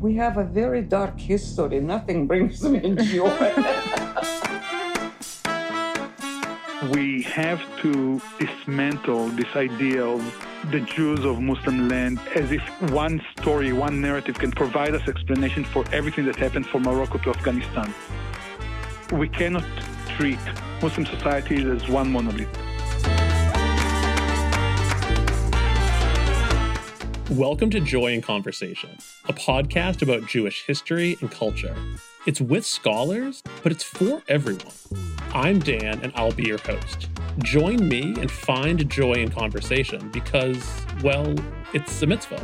We have a very dark history. Nothing brings me joy. we have to dismantle this idea of the Jews of Muslim land as if one story, one narrative can provide us explanation for everything that happened from Morocco to Afghanistan. We cannot treat Muslim societies as one monolith. Welcome to Joy in Conversation, a podcast about Jewish history and culture. It's with scholars, but it's for everyone. I'm Dan, and I'll be your host. Join me and find joy in conversation because, well, it's a mitzvah.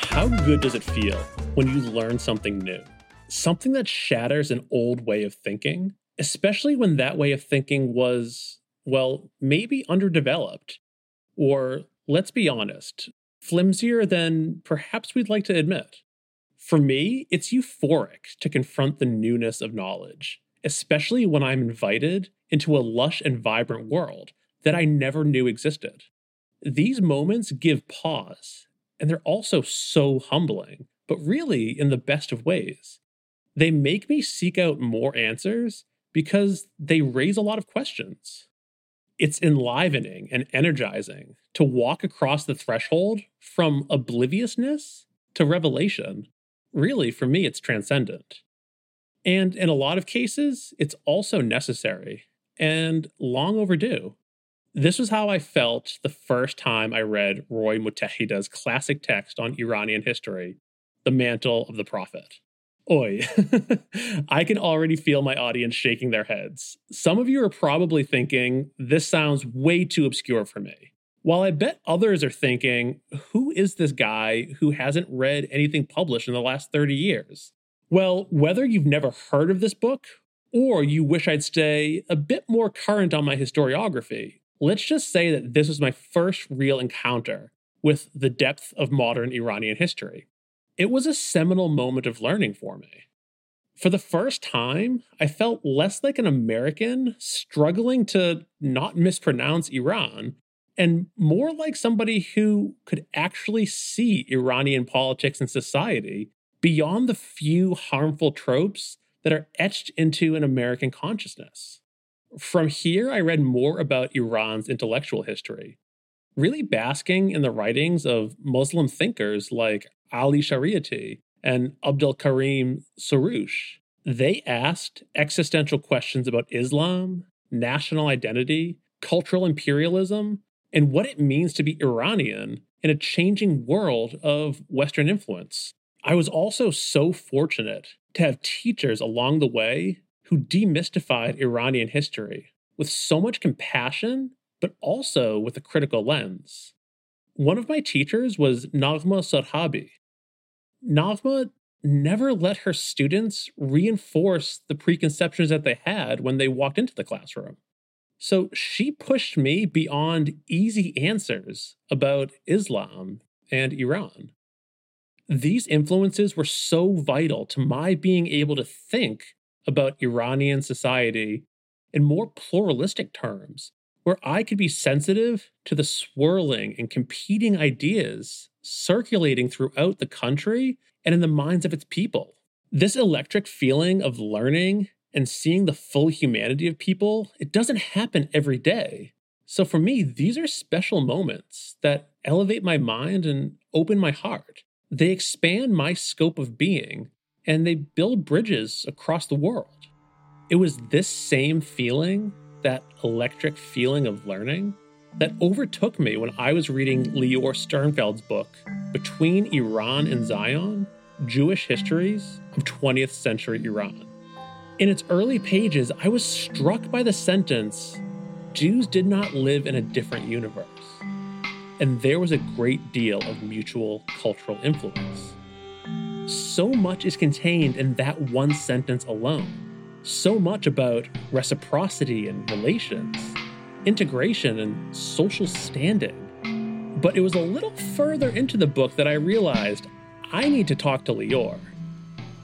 How good does it feel when you learn something new? Something that shatters an old way of thinking, especially when that way of thinking was well, maybe underdeveloped, or let's be honest, flimsier than perhaps we'd like to admit. For me, it's euphoric to confront the newness of knowledge, especially when I'm invited into a lush and vibrant world that I never knew existed. These moments give pause, and they're also so humbling, but really in the best of ways. They make me seek out more answers because they raise a lot of questions it's enlivening and energizing to walk across the threshold from obliviousness to revelation. Really, for me, it's transcendent. And in a lot of cases, it's also necessary and long overdue. This was how I felt the first time I read Roy Mottahedeh's classic text on Iranian history, The Mantle of the Prophet. Oi, I can already feel my audience shaking their heads. Some of you are probably thinking, this sounds way too obscure for me. While I bet others are thinking, who is this guy who hasn't read anything published in the last 30 years? Well, whether you've never heard of this book or you wish I'd stay a bit more current on my historiography, let's just say that this was my first real encounter with the depth of modern Iranian history it was a seminal moment of learning for me. For the first time, I felt less like an American struggling to not mispronounce Iran and more like somebody who could actually see Iranian politics and society beyond the few harmful tropes that are etched into an American consciousness. From here, I read more about Iran's intellectual history, really basking in the writings of Muslim thinkers like Ali Shariati and Abdul Karim Soroush. They asked existential questions about Islam, national identity, cultural imperialism, and what it means to be Iranian in a changing world of Western influence. I was also so fortunate to have teachers along the way who demystified Iranian history with so much compassion, but also with a critical lens. One of my teachers was Naghmeh Sohrabi. Naghmeh never let her students reinforce the preconceptions that they had when they walked into the classroom. So she pushed me beyond easy answers about Islam and Iran. These influences were so vital to my being able to think about Iranian society in more pluralistic terms where I could be sensitive to the swirling and competing ideas circulating throughout the country and in the minds of its people. This electric feeling of learning and seeing the full humanity of people, it doesn't happen every day. So for me, these are special moments that elevate my mind and open my heart. They expand my scope of being and they build bridges across the world. It was this same feeling that electric feeling of learning that overtook me when I was reading Lior Sternfeld's book, Between Iran and Zion Jewish Histories of 20th Century Iran. In its early pages, I was struck by the sentence Jews did not live in a different universe. And there was a great deal of mutual cultural influence. So much is contained in that one sentence alone so much about reciprocity and relations, integration and social standing. But it was a little further into the book that I realized I need to talk to Lior.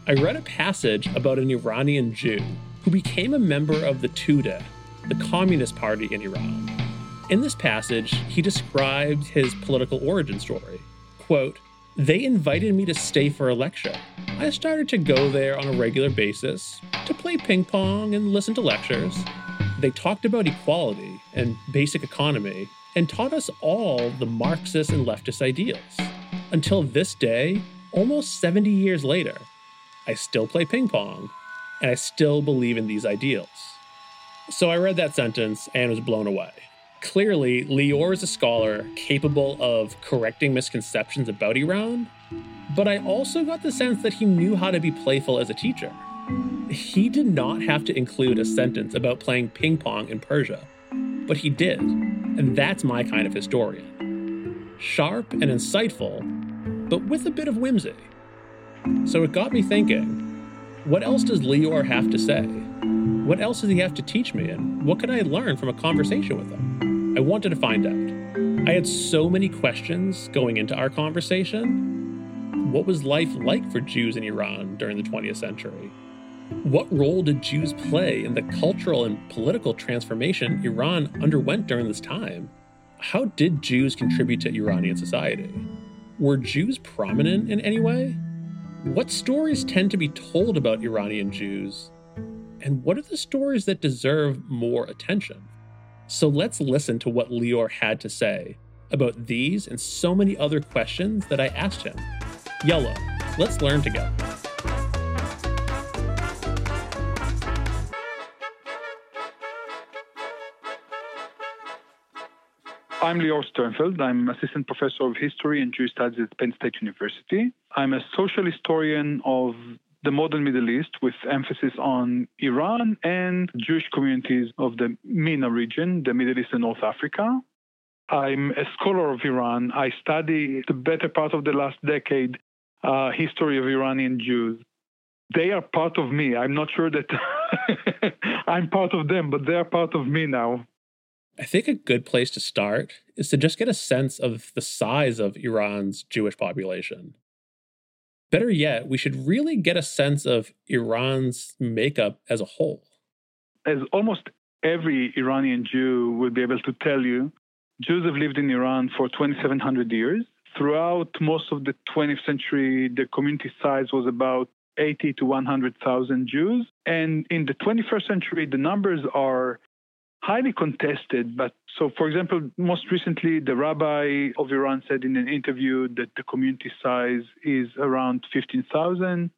I read a passage about an Iranian Jew who became a member of the Tudeh, the Communist Party in Iran. In this passage, he described his political origin story. Quote, they invited me to stay for a lecture. I started to go there on a regular basis to play ping pong and listen to lectures. They talked about equality and basic economy and taught us all the Marxist and leftist ideals. Until this day, almost 70 years later, I still play ping pong and I still believe in these ideals. So I read that sentence and was blown away. Clearly, Lior is a scholar capable of correcting misconceptions about Iran, but I also got the sense that he knew how to be playful as a teacher. He did not have to include a sentence about playing ping pong in Persia, but he did, and that's my kind of historian. Sharp and insightful, but with a bit of whimsy. So it got me thinking what else does Lior have to say? What else does he have to teach me, and what could I learn from a conversation with him? I wanted to find out. I had so many questions going into our conversation. What was life like for Jews in Iran during the 20th century? What role did Jews play in the cultural and political transformation Iran underwent during this time? How did Jews contribute to Iranian society? Were Jews prominent in any way? What stories tend to be told about Iranian Jews? And what are the stories that deserve more attention? So let's listen to what Lior had to say about these and so many other questions that I asked him. Yellow, let's learn together. I'm Lior Sternfeld. I'm assistant professor of history and Jewish studies at Penn State University. I'm a social historian of the modern Middle East with emphasis on Iran and Jewish communities of the MENA region, the Middle East and North Africa. I'm a scholar of Iran. I study the better part of the last decade uh, history of Iranian Jews. They are part of me. I'm not sure that I'm part of them, but they are part of me now. I think a good place to start is to just get a sense of the size of Iran's Jewish population. Better yet, we should really get a sense of Iran's makeup as a whole. As almost every Iranian Jew will be able to tell you, Jews have lived in Iran for 2,700 years. Throughout most of the 20th century, the community size was about 80 to 100,000 Jews. And in the 21st century, the numbers are highly contested. But so, for example, most recently, the rabbi of Iran said in an interview that the community size is around 15,000.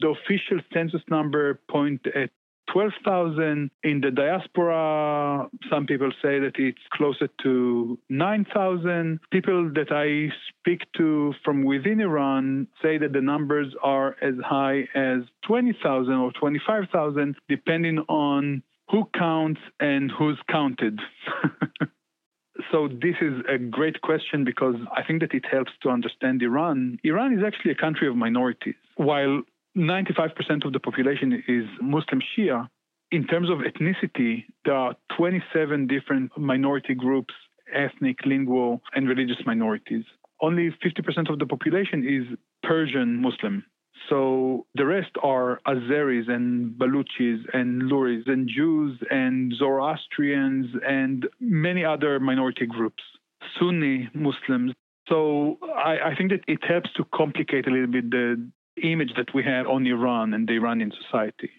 The official census number point at 12,000. In the diaspora, some people say that it's closer to 9,000. People that I speak to from within Iran say that the numbers are as high as 20,000 or 25,000, depending on who counts and who's counted? so this is a great question because I think that it helps to understand Iran. Iran is actually a country of minorities. While 95% of the population is Muslim Shia, in terms of ethnicity, there are 27 different minority groups, ethnic, lingual, and religious minorities. Only 50% of the population is Persian Muslim. So the rest are Azeris and Baluchis and Luris and Jews and Zoroastrians and many other minority groups, Sunni Muslims. So I, I think that it helps to complicate a little bit the image that we have on Iran and the Iranian society.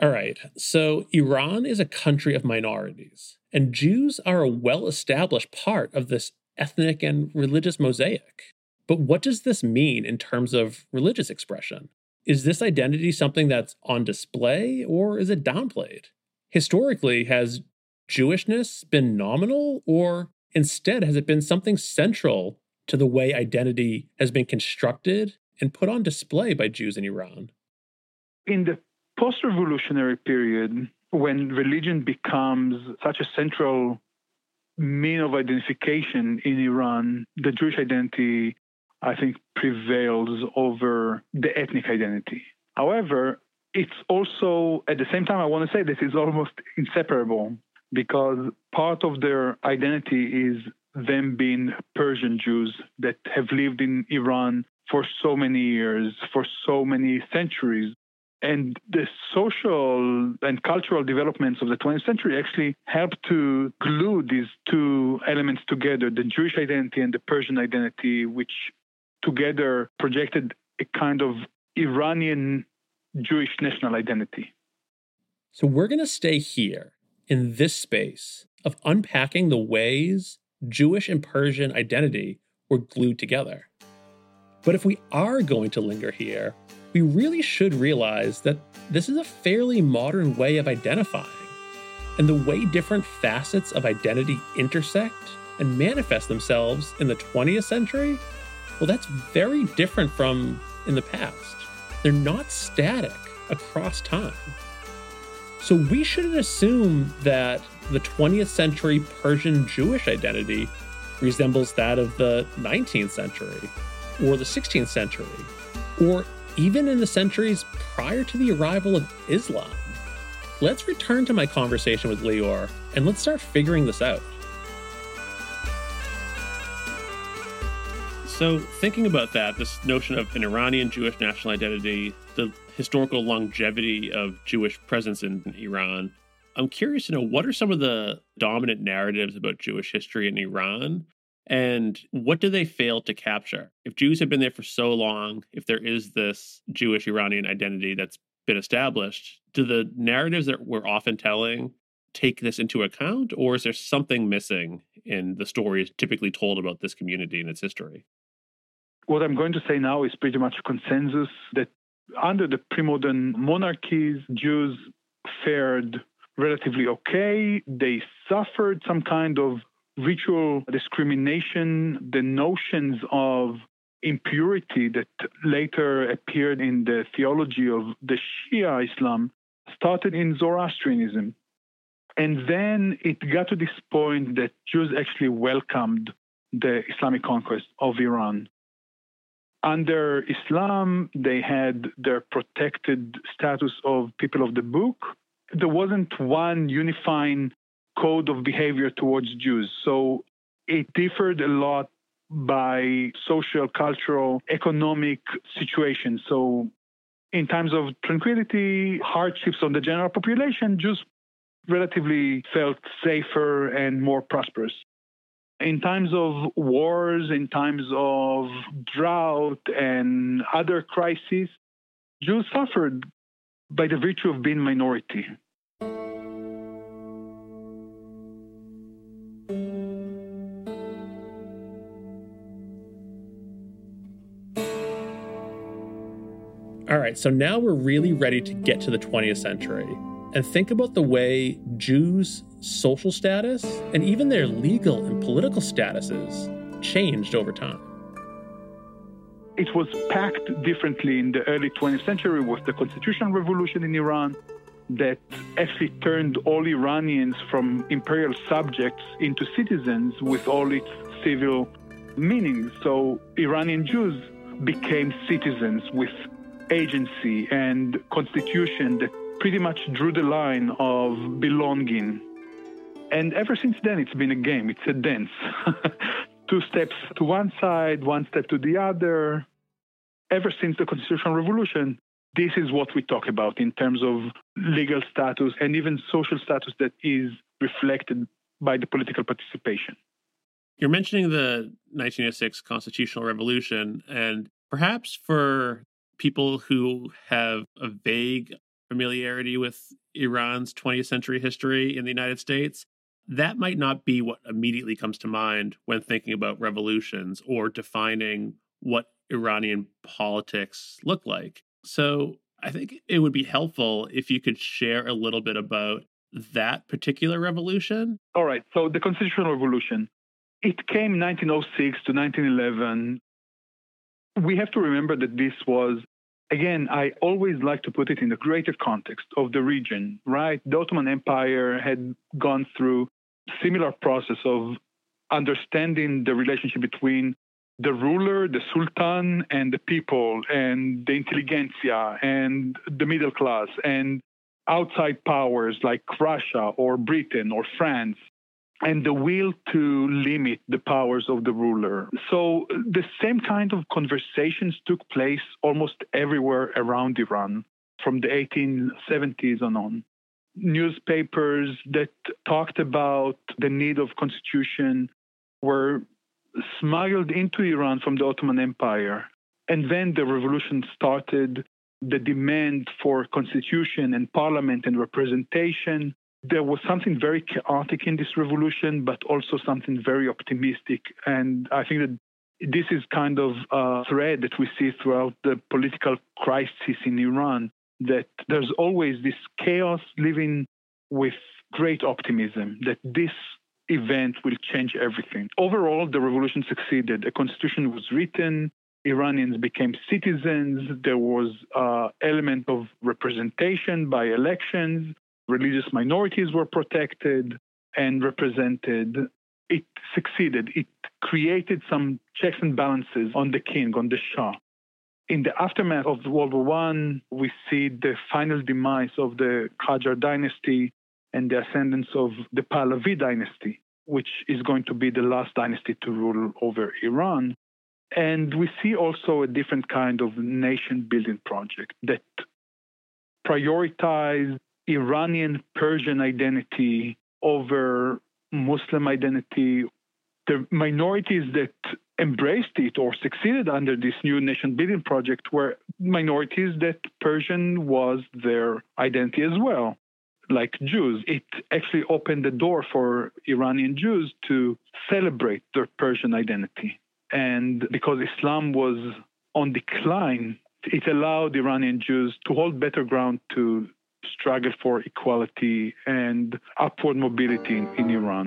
All right. So Iran is a country of minorities, and Jews are a well established part of this ethnic and religious mosaic. But what does this mean in terms of religious expression? Is this identity something that's on display or is it downplayed? Historically, has Jewishness been nominal or instead has it been something central to the way identity has been constructed and put on display by Jews in Iran? In the post revolutionary period, when religion becomes such a central mean of identification in Iran, the Jewish identity I think, prevails over the ethnic identity. However, it's also, at the same time, I want to say this is almost inseparable because part of their identity is them being Persian Jews that have lived in Iran for so many years, for so many centuries. And the social and cultural developments of the 20th century actually helped to glue these two elements together the Jewish identity and the Persian identity, which together projected a kind of Iranian Jewish national identity. So we're going to stay here in this space of unpacking the ways Jewish and Persian identity were glued together. But if we are going to linger here, we really should realize that this is a fairly modern way of identifying. And the way different facets of identity intersect and manifest themselves in the 20th century, well, that's very different from in the past. They're not static across time. So we shouldn't assume that the 20th century Persian Jewish identity resembles that of the 19th century or the 16th century or even in the centuries prior to the arrival of Islam. Let's return to my conversation with Lior and let's start figuring this out. So, thinking about that, this notion of an Iranian Jewish national identity, the historical longevity of Jewish presence in Iran, I'm curious to know what are some of the dominant narratives about Jewish history in Iran and what do they fail to capture? If Jews have been there for so long, if there is this Jewish Iranian identity that's been established, do the narratives that we're often telling take this into account, or is there something missing in the stories typically told about this community and its history? What I'm going to say now is pretty much consensus that under the pre-modern monarchies, Jews fared relatively okay. They suffered some kind of ritual discrimination, the notions of impurity that later appeared in the theology of the Shia Islam started in Zoroastrianism. And then it got to this point that Jews actually welcomed the Islamic conquest of Iran. Under Islam, they had their protected status of people of the book. There wasn't one unifying code of behavior towards Jews. So it differed a lot by social, cultural, economic situation. So in times of tranquility, hardships on the general population, Jews relatively felt safer and more prosperous. In times of wars, in times of drought and other crises, Jews suffered by the virtue of being minority. All right, so now we're really ready to get to the 20th century and think about the way Jews' social status and even their legal and political statuses changed over time. It was packed differently in the early 20th century with the constitutional revolution in Iran that actually turned all Iranians from imperial subjects into citizens with all its civil meanings. So Iranian Jews became citizens with agency and constitution that pretty much drew the line of belonging. And ever since then, it's been a game, it's a dance. Two steps to one side, one step to the other. Ever since the Constitutional Revolution, this is what we talk about in terms of legal status and even social status that is reflected by the political participation. You're mentioning the 1906 Constitutional Revolution, and perhaps for people who have a vague familiarity with Iran's 20th century history in the United States, that might not be what immediately comes to mind when thinking about revolutions or defining what Iranian politics look like. So I think it would be helpful if you could share a little bit about that particular revolution. All right. So the constitutional revolution, it came 1906 to 1911 we have to remember that this was, again, I always like to put it in the greater context of the region, right? The Ottoman Empire had gone through similar process of understanding the relationship between the ruler, the sultan, and the people, and the intelligentsia, and the middle class, and outside powers like Russia or Britain or France and the will to limit the powers of the ruler. So the same kind of conversations took place almost everywhere around Iran from the 1870s on on. Newspapers that talked about the need of constitution were smuggled into Iran from the Ottoman Empire. And then the revolution started, the demand for constitution and parliament and representation. There was something very chaotic in this revolution, but also something very optimistic. And I think that this is kind of a thread that we see throughout the political crisis in Iran that there's always this chaos living with great optimism that this event will change everything. Overall, the revolution succeeded. A constitution was written. Iranians became citizens. There was an element of representation by elections. Religious minorities were protected and represented. It succeeded. It created some checks and balances on the king, on the Shah. In the aftermath of World War I, we see the final demise of the Qajar dynasty and the ascendance of the Pahlavi dynasty, which is going to be the last dynasty to rule over Iran. And we see also a different kind of nation building project that prioritized Iranian Persian identity over Muslim identity. The minorities that embraced it or succeeded under this new nation building project were minorities that Persian was their identity as well, like Jews. It actually opened the door for Iranian Jews to celebrate their Persian identity. And because Islam was on decline, it allowed Iranian Jews to hold better ground to struggle for equality and upward mobility in, in Iran.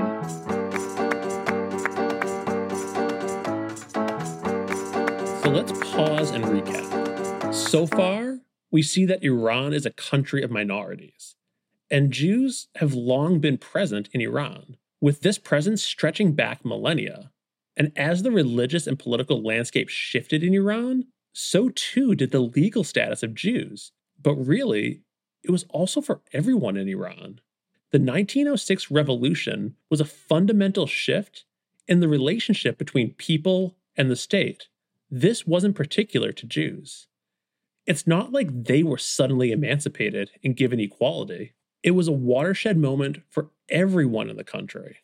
So let's pause and recap. So far, we see that Iran is a country of minorities, and Jews have long been present in Iran, with this presence stretching back millennia. And as the religious and political landscape shifted in Iran, so too did the legal status of Jews. But really, it was also for everyone in Iran. The 1906 revolution was a fundamental shift in the relationship between people and the state. This wasn't particular to Jews. It's not like they were suddenly emancipated and given equality. It was a watershed moment for everyone in the country.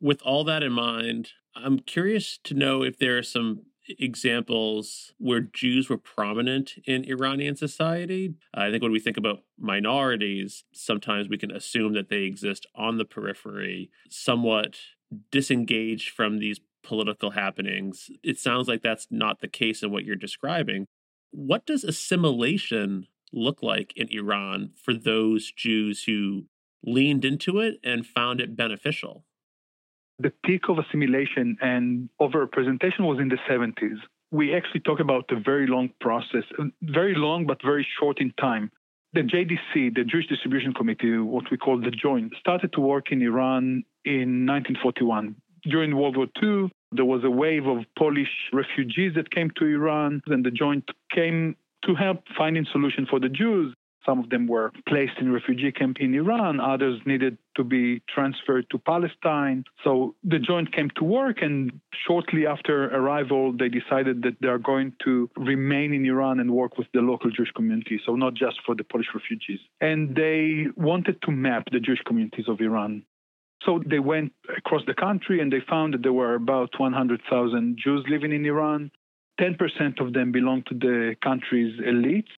With all that in mind, I'm curious to know if there are some examples where Jews were prominent in Iranian society. Uh, I think when we think about minorities, sometimes we can assume that they exist on the periphery, somewhat disengaged from these political happenings. It sounds like that's not the case in what you're describing. What does assimilation look like in Iran for those Jews who leaned into it and found it beneficial? The peak of assimilation and overrepresentation was in the 70s. We actually talk about a very long process, very long but very short in time. The JDC, the Jewish Distribution Committee, what we call the Joint, started to work in Iran in 1941. During World War II, there was a wave of Polish refugees that came to Iran, and the Joint came to help finding solution for the Jews. Some of them were placed in refugee camp in Iran. Others needed to be transferred to Palestine. So the joint came to work, and shortly after arrival, they decided that they are going to remain in Iran and work with the local Jewish community. So not just for the Polish refugees. And they wanted to map the Jewish communities of Iran. So they went across the country and they found that there were about 100,000 Jews living in Iran. 10% of them belonged to the country's elites.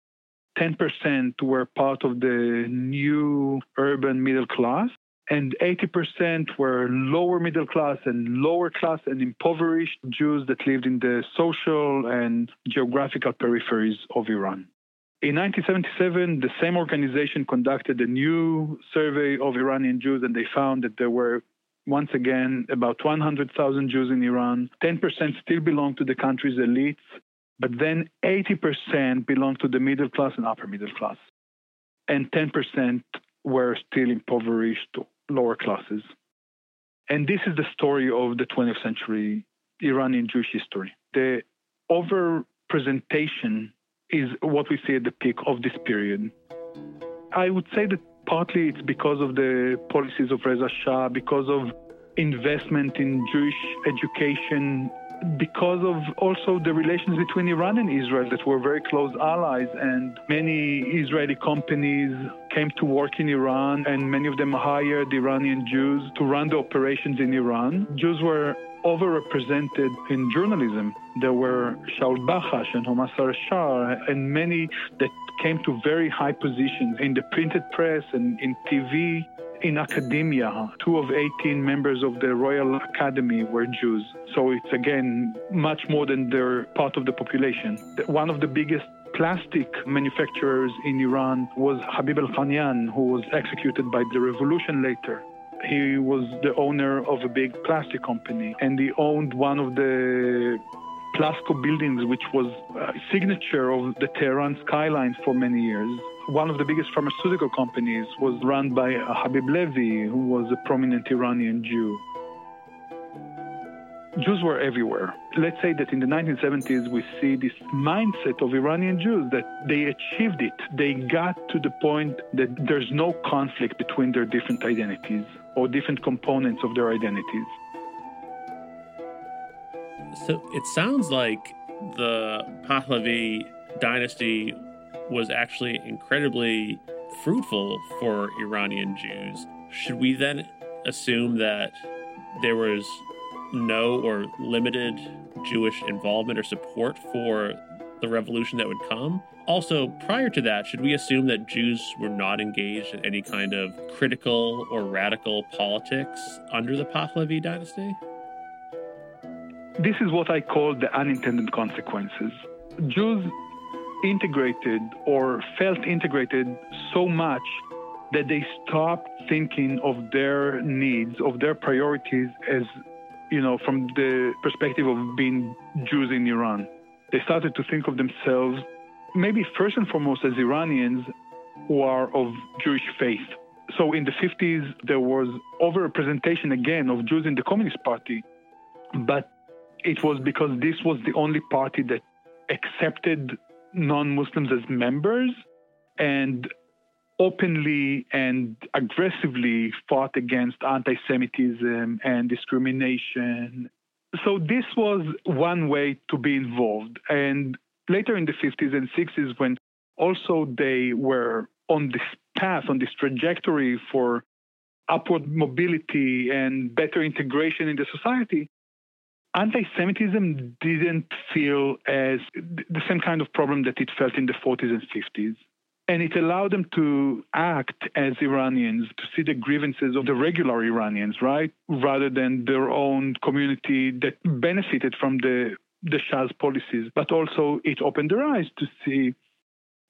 10% were part of the new urban middle class, and 80% were lower middle class and lower class and impoverished Jews that lived in the social and geographical peripheries of Iran. In 1977, the same organization conducted a new survey of Iranian Jews, and they found that there were once again about 100,000 Jews in Iran. 10% still belong to the country's elites, but then 80% belonged to the middle class and upper middle class. And 10% were still impoverished lower classes. And this is the story of the 20th century Iranian Jewish history. The overrepresentation is what we see at the peak of this period. I would say that partly it's because of the policies of Reza Shah, because of investment in Jewish education because of also the relations between Iran and Israel that were very close allies, and many Israeli companies came to work in Iran, and many of them hired Iranian Jews to run the operations in Iran. Jews were overrepresented in journalism. There were Shaul Bakhash and Homa Sarshar and many that came to very high positions in the printed press and in TV. In academia, two of 18 members of the Royal Academy were Jews. So it's again much more than their part of the population. One of the biggest plastic manufacturers in Iran was Habib Elghanian, who was executed by the revolution later. He was the owner of a big plastic company and he owned one of the Plasco buildings, which was a signature of the Tehran skyline for many years. One of the biggest pharmaceutical companies was run by Habib Levy, who was a prominent Iranian Jew. Jews were everywhere. Let's say that in the 1970s, we see this mindset of Iranian Jews that they achieved it. They got to the point that there's no conflict between their different identities or different components of their identities. So it sounds like the Pahlavi dynasty was actually incredibly fruitful for Iranian Jews. Should we then assume that there was no or limited Jewish involvement or support for the revolution that would come? Also, prior to that, should we assume that Jews were not engaged in any kind of critical or radical politics under the Pahlavi dynasty? This is what I call the unintended consequences. Jews integrated or felt integrated so much that they stopped thinking of their needs, of their priorities as you know, from the perspective of being Jews in Iran. They started to think of themselves, maybe first and foremost, as Iranians who are of Jewish faith. So in the 50s, there was overrepresentation again of Jews in the Communist Party, but it was because this was the only party that accepted non Muslims as members and openly and aggressively fought against anti Semitism and discrimination. So, this was one way to be involved. And later in the 50s and 60s, when also they were on this path, on this trajectory for upward mobility and better integration in the society, anti Semitism didn't feel as the same kind of problem that it felt in the 40s and 50s. And it allowed them to act as Iranians, to see the grievances of the regular Iranians, right? Rather than their own community that benefited from the, the Shah's policies. But also, it opened their eyes to see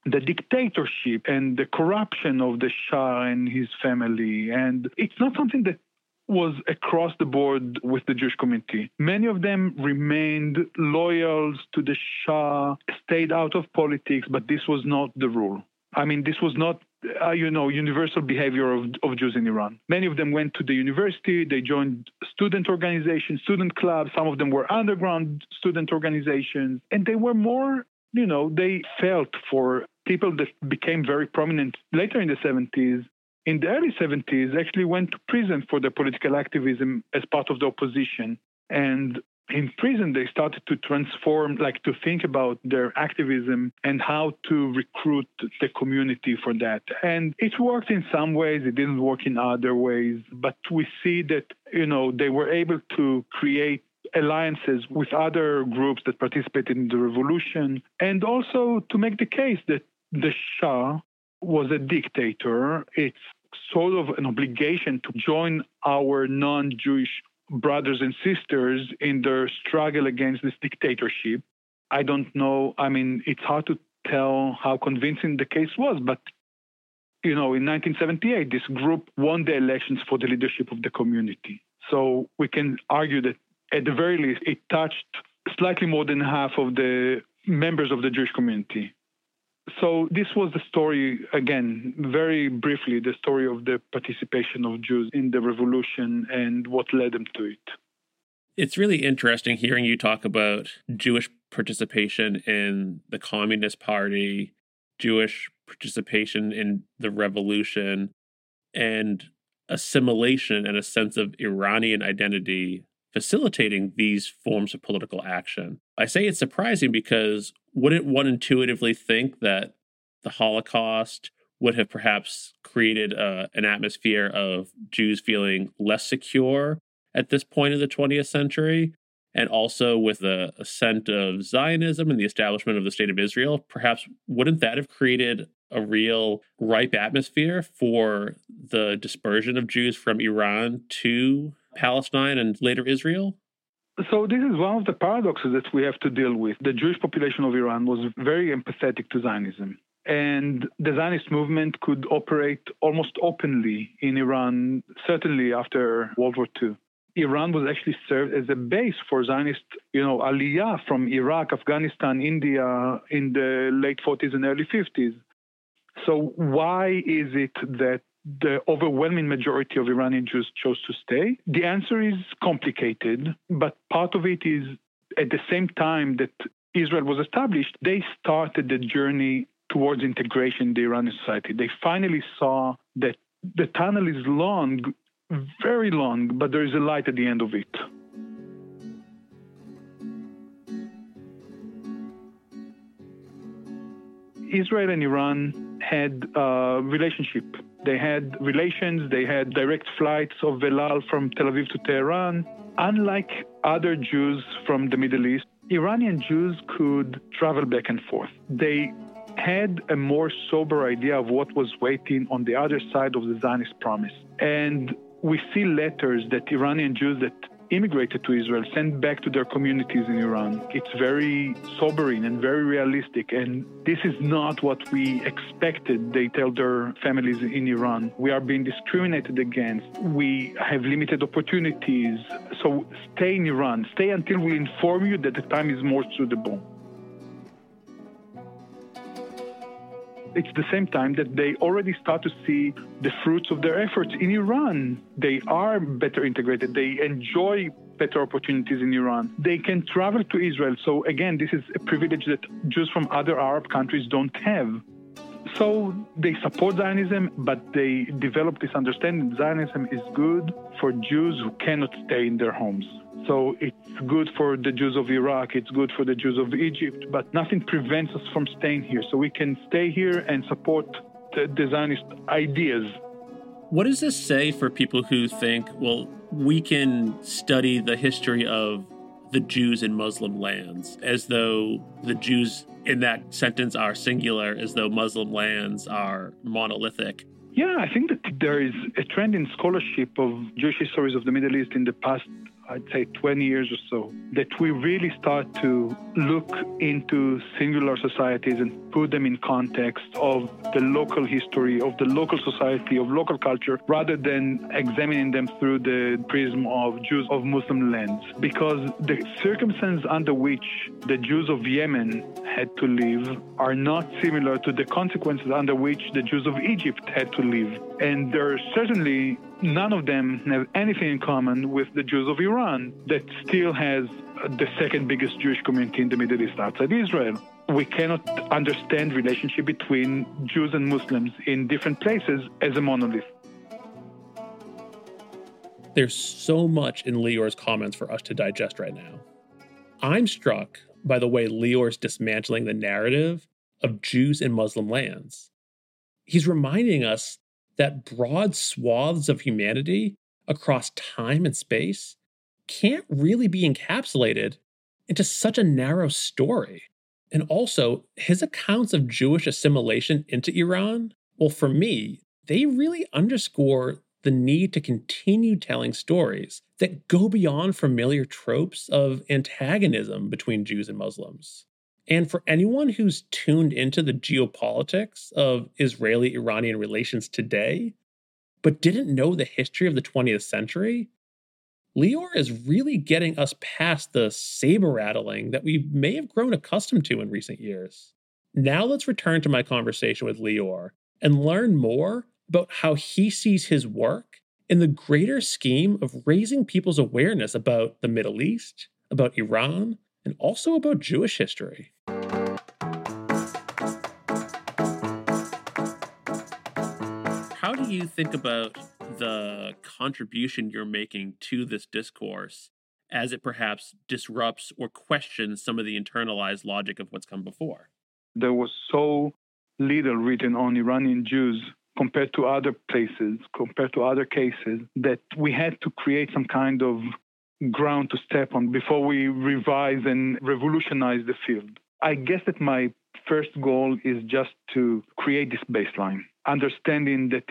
the dictatorship and the corruption of the Shah and his family. And it's not something that was across the board with the Jewish community. Many of them remained loyal to the Shah, stayed out of politics, but this was not the rule. I mean, this was not, uh, you know, universal behavior of, of Jews in Iran. Many of them went to the university, they joined student organizations, student clubs. Some of them were underground student organizations, and they were more, you know, they felt for people that became very prominent later in the 70s. In the early 70s, actually went to prison for their political activism as part of the opposition. And in prison they started to transform like to think about their activism and how to recruit the community for that and it worked in some ways it didn't work in other ways but we see that you know they were able to create alliances with other groups that participated in the revolution and also to make the case that the shah was a dictator it's sort of an obligation to join our non-jewish brothers and sisters in their struggle against this dictatorship. I don't know. I mean, it's hard to tell how convincing the case was, but you know, in 1978, this group won the elections for the leadership of the community. So we can argue that at the very least, it touched slightly more than half of the members of the Jewish community. So this was the story again, very briefly, the story of the participation of Jews in the revolution and what led them to it. It's really interesting hearing you talk about Jewish participation in the Communist Party, Jewish participation in the revolution, and assimilation and a sense of Iranian identity facilitating these forms of political action. I say it's surprising because wouldn't one intuitively think that the Holocaust would have perhaps created uh, an atmosphere of Jews feeling less secure at this point in the 20th century? And also with the ascent of Zionism and the establishment of the State of Israel, perhaps wouldn't that have created a real ripe atmosphere for the dispersion of Jews from Iran to Palestine and later Israel? So, this is one of the paradoxes that we have to deal with. The Jewish population of Iran was very empathetic to Zionism. And the Zionist movement could operate almost openly in Iran, certainly after World War II. Iran was actually served as a base for Zionist, you know, aliyah from Iraq, Afghanistan, India in the late 40s and early 50s. So why is it that the overwhelming majority of Iranian Jews chose to stay? The answer is complicated, but part of it is at the same time that Israel was established, they started the journey towards integration in the Iranian society. They finally saw that the tunnel is long, very long, but there is a light at the end of it. Israel and Iran had a relationship. They had relations, they had direct flights of El Al from Tel Aviv to Tehran. Unlike other Jews from the Middle East, Iranian Jews could travel back and forth. They had a more sober idea of what was waiting on the other side of the Zionist promise. And we see letters that Iranian Jews that immigrated to Israel sent back to their communities in Iran. It's very sobering and very realistic. And this is not what we expected, they tell their families in Iran. We are being discriminated against. We have limited opportunities. So stay in Iran. Stay until we inform you that the time is more suitable. It's the same time that they already start to see the fruits of their efforts in Iran. They are better integrated. They enjoy better opportunities in Iran. They can travel to Israel. So again, this is a privilege that Jews from other Arab countries don't have. So they support Zionism, but they develop this understanding Zionism is good for Jews who cannot stay in their homes. So it's good for the Jews of Iraq, it's good for the Jews of Egypt, but nothing prevents us from staying here. So we can stay here and support the, the Zionist ideas. What does this say for people who think, well, we can study the history of the Jews in Muslim lands as though the Jews in that sentence are singular, as though Muslim lands are monolithic? Yeah, I think that there is a trend in scholarship of Jewish histories of the Middle East in the past I'd say 20 years or so, that we really start to look into singular societies and put them in context of the local history, of the local society, of local culture, rather than examining them through the prism of Jews of Muslim lands. Because the circumstances under which the Jews of Yemen had to live are not similar to the consequences under which the Jews of Egypt had to live. And there are certainly none of them have anything in common with the Jews of Iran, that still has uh, the second biggest Jewish community in the Middle East outside Israel. We cannot understand relationship between Jews and Muslims in different places as a monolith. There's so much in Lior's comments for us to digest right now. I'm struck by the way Lior's dismantling the narrative of Jews in Muslim lands. He's reminding us that broad swaths of humanity across time and space can't really be encapsulated into such a narrow story. And also, his accounts of Jewish assimilation into Iran, well, for me, they really underscore the need to continue telling stories that go beyond familiar tropes of antagonism between Jews and Muslims. And for anyone who's tuned into the geopolitics of Israeli Iranian relations today, but didn't know the history of the 20th century, Lior is really getting us past the saber rattling that we may have grown accustomed to in recent years. Now let's return to my conversation with Lior and learn more about how he sees his work in the greater scheme of raising people's awareness about the Middle East, about Iran, and also about Jewish history. You think about the contribution you're making to this discourse as it perhaps disrupts or questions some of the internalized logic of what's come before. There was so little written on Iranian Jews compared to other places, compared to other cases, that we had to create some kind of ground to step on before we revise and revolutionize the field. I guess that my first goal is just to create this baseline, understanding that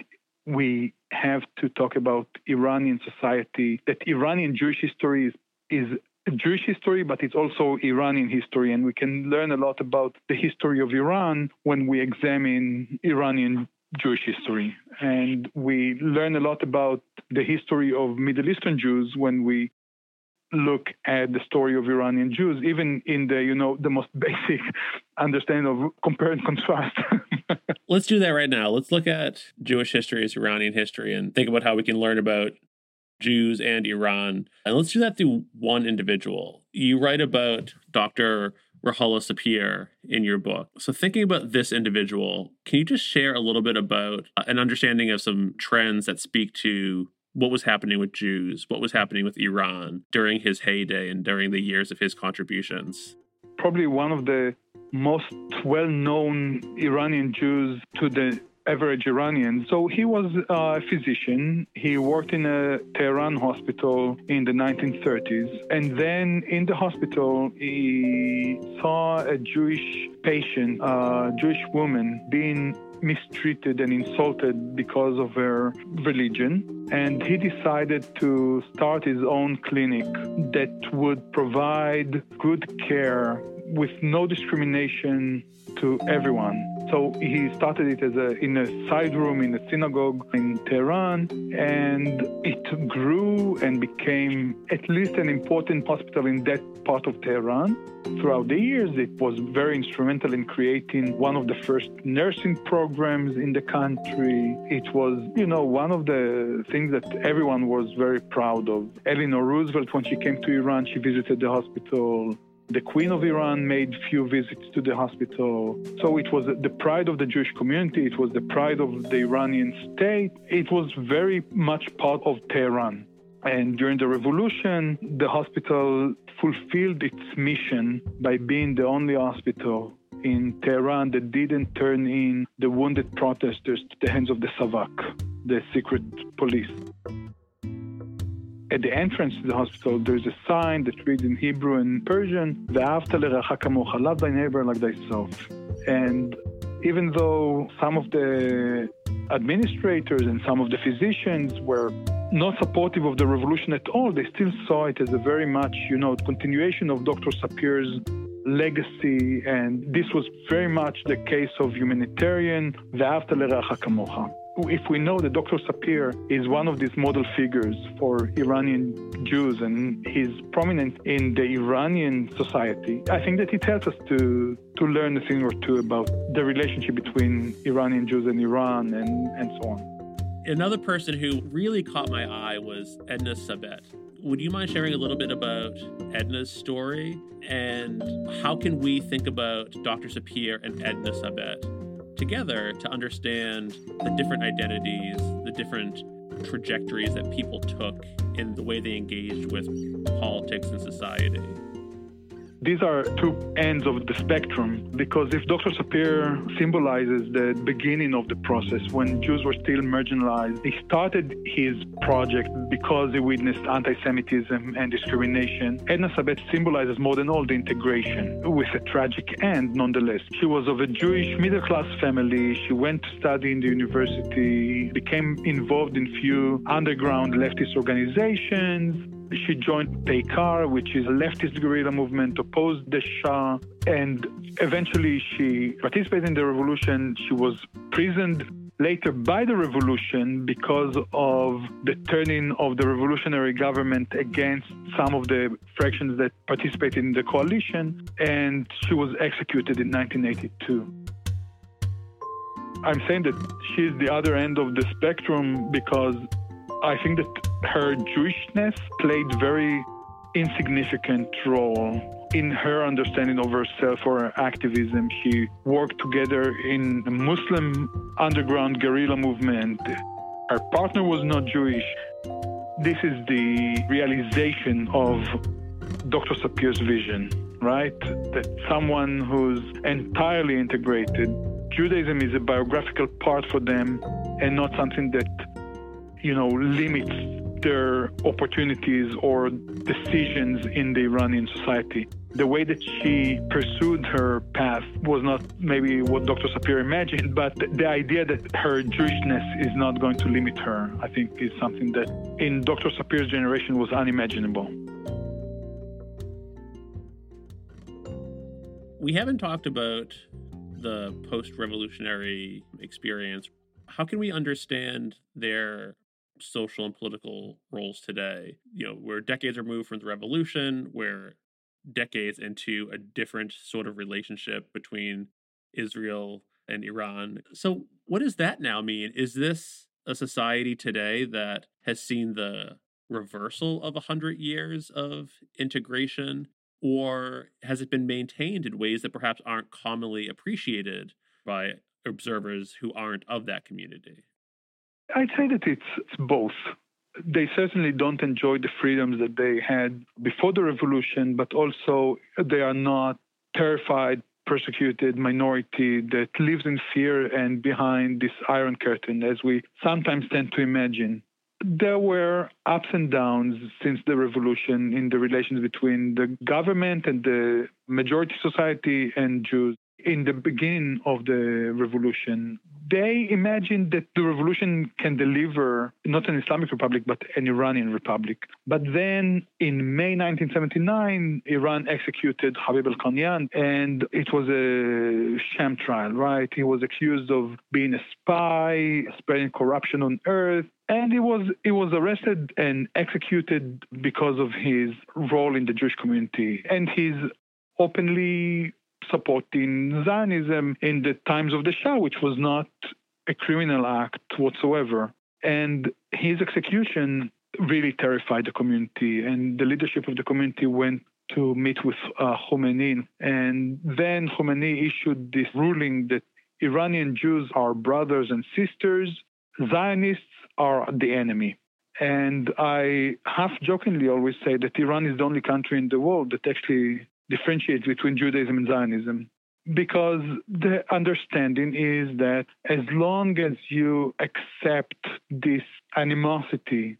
we have to talk about Iranian society, that Iranian Jewish history is, is Jewish history, but it's also Iranian history. And we can learn a lot about the history of Iran when we examine Iranian Jewish history. And we learn a lot about the history of Middle Eastern Jews when we look at the story of Iranian Jews, even in the, you know, the most basic understanding of compare and contrast. Let's do that right now. Let's look at Jewish history as Iranian history and think about how we can learn about Jews and Iran. And let's do that through one individual. You write about Dr. Ruhollah Sapir in your book. So, thinking about this individual, can you just share a little bit about an understanding of some trends that speak to what was happening with Jews, what was happening with Iran during his heyday and during the years of his contributions? Probably one of the most well known Iranian Jews to the average Iranian. So he was a physician. He worked in a Tehran hospital in the 1930s. And then in the hospital, he saw a Jewish patient, a Jewish woman, being mistreated and insulted because of her religion. And he decided to start his own clinic that would provide good care with no discrimination to everyone. So he started it as a in a side room in a synagogue in Tehran, and it grew and became at least an important hospital in that part of Tehran. Throughout the years, it was very instrumental in creating one of the first nursing programs in the country. It was, you know, one of the things that everyone was very proud of. Eleanor Roosevelt, when she came to Iran, she visited the hospital. The Queen of Iran made few visits to the hospital. So it was the pride of the Jewish community, it was the pride of the Iranian state. It was very much part of Tehran. And during the revolution, the hospital fulfilled its mission by being the only hospital in Tehran that didn't turn in the wounded protesters to the hands of the Savak, the secret police at the entrance to the hospital, there's a sign that reads in Hebrew and Persian, Love thy neighbor like thyself. And even though some of the administrators and some of the physicians were not supportive of the revolution at all, they still saw it as a very much, you know, continuation of Dr. Sapir's legacy. And this was very much the case of humanitarian, Ve'avta leracha kamocha if we know that Dr. Sapir is one of these model figures for Iranian Jews and he's prominent in the Iranian society, I think that it helps us to, to learn a thing or two about the relationship between Iranian Jews and Iran and, and so on. Another person who really caught my eye was Edna Sabet. Would you mind sharing a little bit about Edna's story and how can we think about Dr. Sapir and Edna Sabet together to understand the different identities, the different trajectories that people took in the way they engaged with politics and society these are two ends of the spectrum because if Dr. Sapir symbolizes the beginning of the process when Jews were still marginalized, he started his project because he witnessed anti Semitism and discrimination. Edna Sabet symbolizes more than all the integration with a tragic end nonetheless. She was of a Jewish middle class family. She went to study in the university, became involved in few underground leftist organizations she joined Peikar, which is a leftist guerrilla movement, opposed the Shah, and eventually she participated in the revolution. She was imprisoned later by the revolution because of the turning of the revolutionary government against some of the fractions that participated in the coalition, and she was executed in 1982. I'm saying that she's the other end of the spectrum because I think that her Jewishness played very insignificant role in her understanding of herself or her activism. She worked together in a Muslim underground guerrilla movement. Her partner was not Jewish. this is the realization of Dr. Sapir's vision, right? That someone who's entirely integrated, Judaism is a biographical part for them and not something that, you know, limits their opportunities or decisions in the Iranian society. The way that she pursued her path was not maybe what Dr. Sapir imagined, but the idea that her Jewishness is not going to limit her, I think, is something that in Dr. Sapir's generation was unimaginable. We haven't talked about the post revolutionary experience. How can we understand their social and political roles today. You know, we're decades removed from the revolution, we're decades into a different sort of relationship between Israel and Iran. So, what does that now mean? Is this a society today that has seen the reversal of a hundred years of integration, or has it been maintained in ways that perhaps aren't commonly appreciated by observers who aren't of that community? I'd say that it's, it's both. They certainly don't enjoy the freedoms that they had before the revolution, but also they are not terrified, persecuted minority that lives in fear and behind this iron curtain, as we sometimes tend to imagine. There were ups and downs since the revolution in the relations between the government and the majority society and Jews in the beginning of the revolution, they imagined that the revolution can deliver not an Islamic republic, but an Iranian republic. But then in May 1979, Iran executed Habib Elghanian, and it was a sham trial, right? He was accused of being a spy, spreading corruption on earth. And he was he was arrested and executed because of his role in the Jewish community and his openly supporting Zionism in the times of the Shah, which was not a criminal act whatsoever. And his execution really terrified the community, and the leadership of the community went to meet with uh, Khomeini. And then Khomeini issued this ruling that Iranian Jews are brothers and sisters, Zionists are the enemy. And I half jokingly always say that Iran is the only country in the world that actually differentiates between Judaism and Zionism because the understanding is that as long as you accept this animosity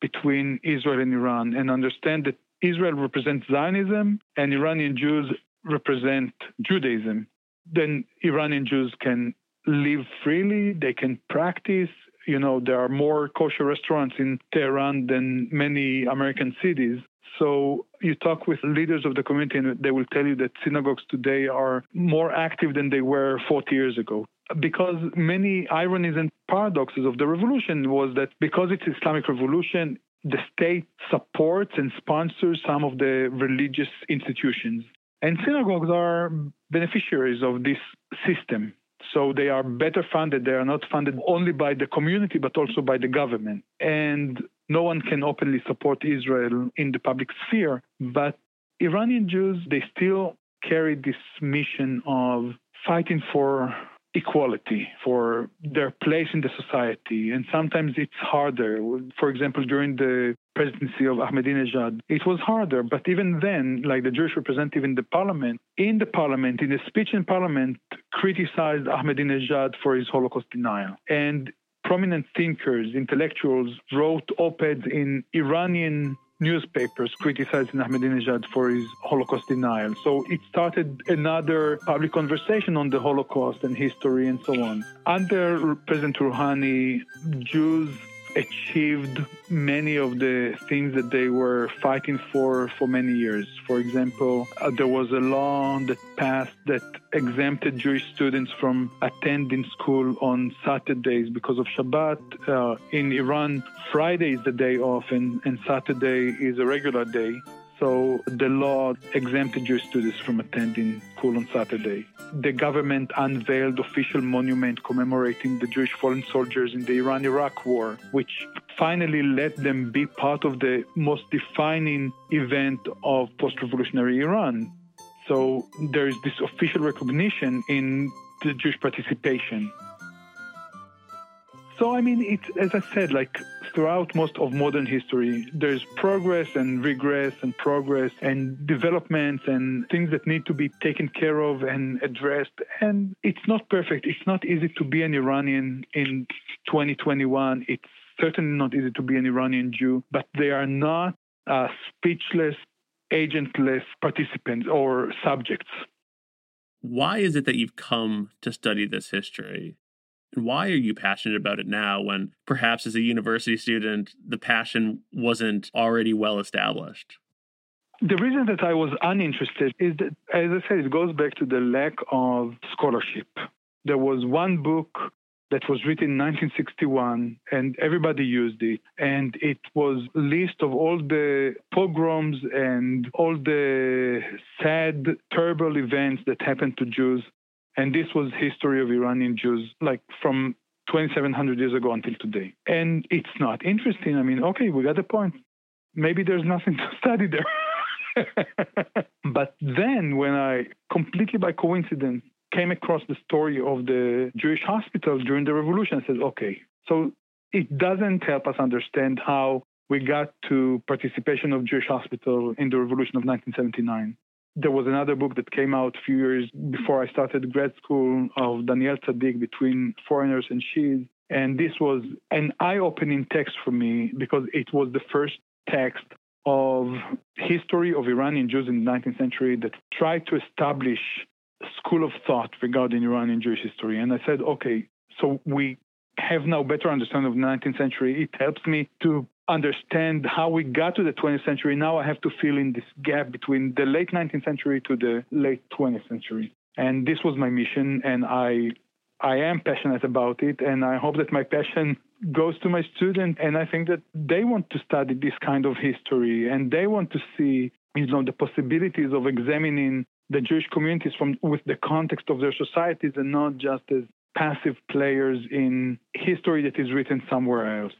between Israel and Iran and understand that Israel represents Zionism and Iranian Jews represent Judaism, then Iranian Jews can live freely, they can practice. You know, there are more kosher restaurants in Tehran than many American cities. So you talk with leaders of the community, and they will tell you that synagogues today are more active than they were 40 years ago. Because many ironies and paradoxes of the revolution was that because it's Islamic revolution, the state supports and sponsors some of the religious institutions. And synagogues are beneficiaries of this system. So they are better funded. They are not funded only by the community, but also by the government. And no one can openly support Israel in the public sphere, but Iranian Jews, they still carry this mission of fighting for equality, for their place in the society. And sometimes it's harder. For example, during the presidency of Ahmadinejad, it was harder. But even then, like the Jewish representative in the parliament, in the parliament, in a speech in parliament, criticized Ahmadinejad for his Holocaust denial. And prominent thinkers, intellectuals wrote op-eds in Iranian newspapers criticizing Ahmadinejad for his Holocaust denial. So it started another public conversation on the Holocaust and history and so on. Under President Rouhani, Jews achieved many of the things that they were fighting for for many years. For example, uh, there was a law that passed that exempted Jewish students from attending school on Saturdays because of Shabbat. Uh, in Iran, Friday is the day off and, and Saturday is a regular day. So the law exempted Jewish students from attending school on Saturday. The government unveiled official monument commemorating the Jewish fallen soldiers in the Iran-Iraq war, which finally let them be part of the most defining event of post-revolutionary Iran. So there is this official recognition in the Jewish participation. So, I mean, it's, as I said, like throughout most of modern history, there's progress and regress and progress and developments and things that need to be taken care of and addressed. And it's not perfect. It's not easy to be an Iranian in 2021. It's certainly not easy to be an Iranian Jew, but they are not uh, speechless, agentless participants or subjects. Why is it that you've come to study this history? And why are you passionate about it now when perhaps as a university student, the passion wasn't already well established? The reason that I was uninterested is that, as I said, it goes back to the lack of scholarship. There was one book that was written in 1961 and everybody used it and it was list of all the pogroms and all the sad terrible events that happened to Jews and this was history of Iranian Jews, like from 2,700 years ago until today. And it's not interesting. I mean, okay, we got the point. Maybe there's nothing to study there. but then, when I completely by coincidence came across the story of the Jewish hospital during the revolution, I said, okay, so it doesn't help us understand how we got to participation of Jewish hospital in the revolution of 1979. There was another book that came out a few years before I started grad school of Daniel Tsadik between foreigners and Shias. And this was an eye opening text for me because it was the first text of history of Iranian Jews in the 19th century that tried to establish a school of thought regarding Iranian Jewish history. And I said, okay, so we have now better understanding of the 19th century. It helps me to understand how we got to the 20th century. Now I have to fill in this gap between the late 19th century to the late 20th century. And this was my mission, and I I am passionate about it, and I hope that my passion goes to my students. And I think that they want to study this kind of history, and they want to see, you know, the possibilities of examining the Jewish communities from with the context of their societies, and not just as passive players in history that is written somewhere else.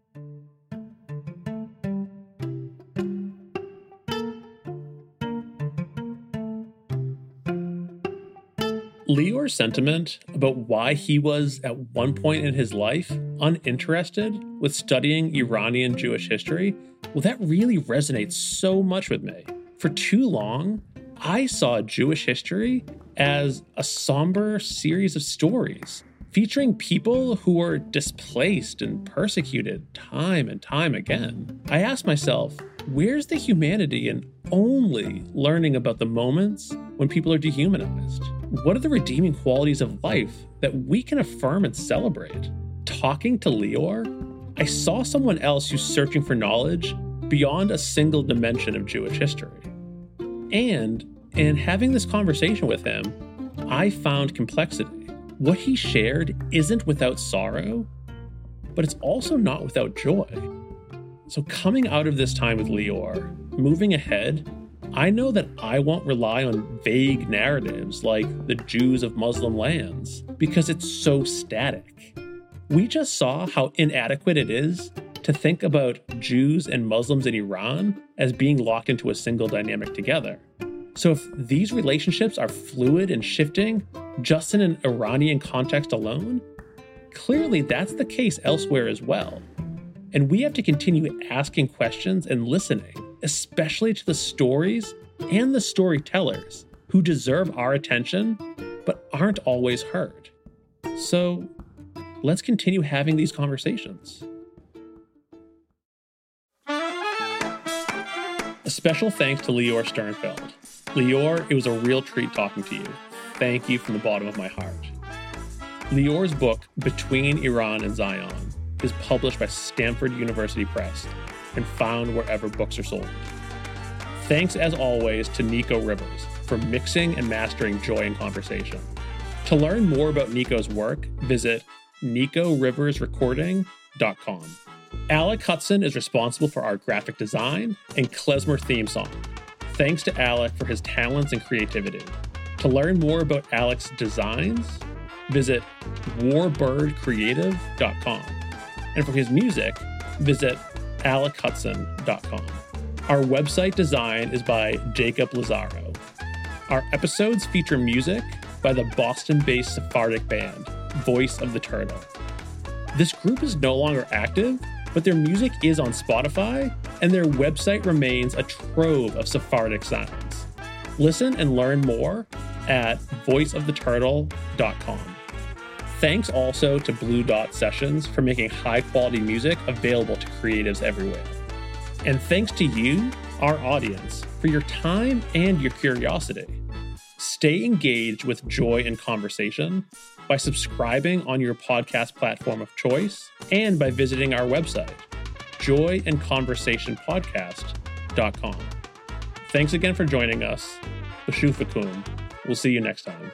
Lior's sentiment about why he was, at one point in his life, uninterested with studying Iranian Jewish history, well, that really resonates so much with me. For too long, I saw Jewish history as a somber series of stories featuring people who were displaced and persecuted time and time again. I asked myself, where's the humanity in only learning about the moments when people are dehumanized? What are the redeeming qualities of life that we can affirm and celebrate? Talking to Lior, I saw someone else who's searching for knowledge beyond a single dimension of Jewish history. And in having this conversation with him, I found complexity. What he shared isn't without sorrow, but it's also not without joy. So, coming out of this time with Lior, moving ahead, I know that I won't rely on vague narratives like the Jews of Muslim lands because it's so static. We just saw how inadequate it is to think about Jews and Muslims in Iran as being locked into a single dynamic together. So, if these relationships are fluid and shifting just in an Iranian context alone, clearly that's the case elsewhere as well. And we have to continue asking questions and listening especially to the stories and the storytellers who deserve our attention but aren't always heard. So let's continue having these conversations. A special thanks to Lior Sternfeld. Lior, it was a real treat talking to you. Thank you from the bottom of my heart. Lior's book, Between Iran and Zion, is published by Stanford University Press and found wherever books are sold. Thanks, as always, to Nico Rivers for mixing and mastering Joy in Conversation. To learn more about Nico's work, visit nicoriversrecording.com. Alec Hudson is responsible for our graphic design and klezmer theme song. Thanks to Alec for his talents and creativity. To learn more about Alec's designs, visit warbirdcreative.com. And for his music, visit alekhudson.com. Our website design is by Jacob Lazaro. Our episodes feature music by the Boston based Sephardic band, Voice of the Turtle. This group is no longer active, but their music is on Spotify, and their website remains a trove of Sephardic sounds. Listen and learn more at voiceoftheturtle.com. Thanks also to Blue Dot Sessions for making high quality music available to creatives everywhere. And thanks to you, our audience, for your time and your curiosity. Stay engaged with joy and conversation by subscribing on your podcast platform of choice and by visiting our website, joyandconversationpodcast.com. Thanks again for joining us. Bashufakum. We'll see you next time.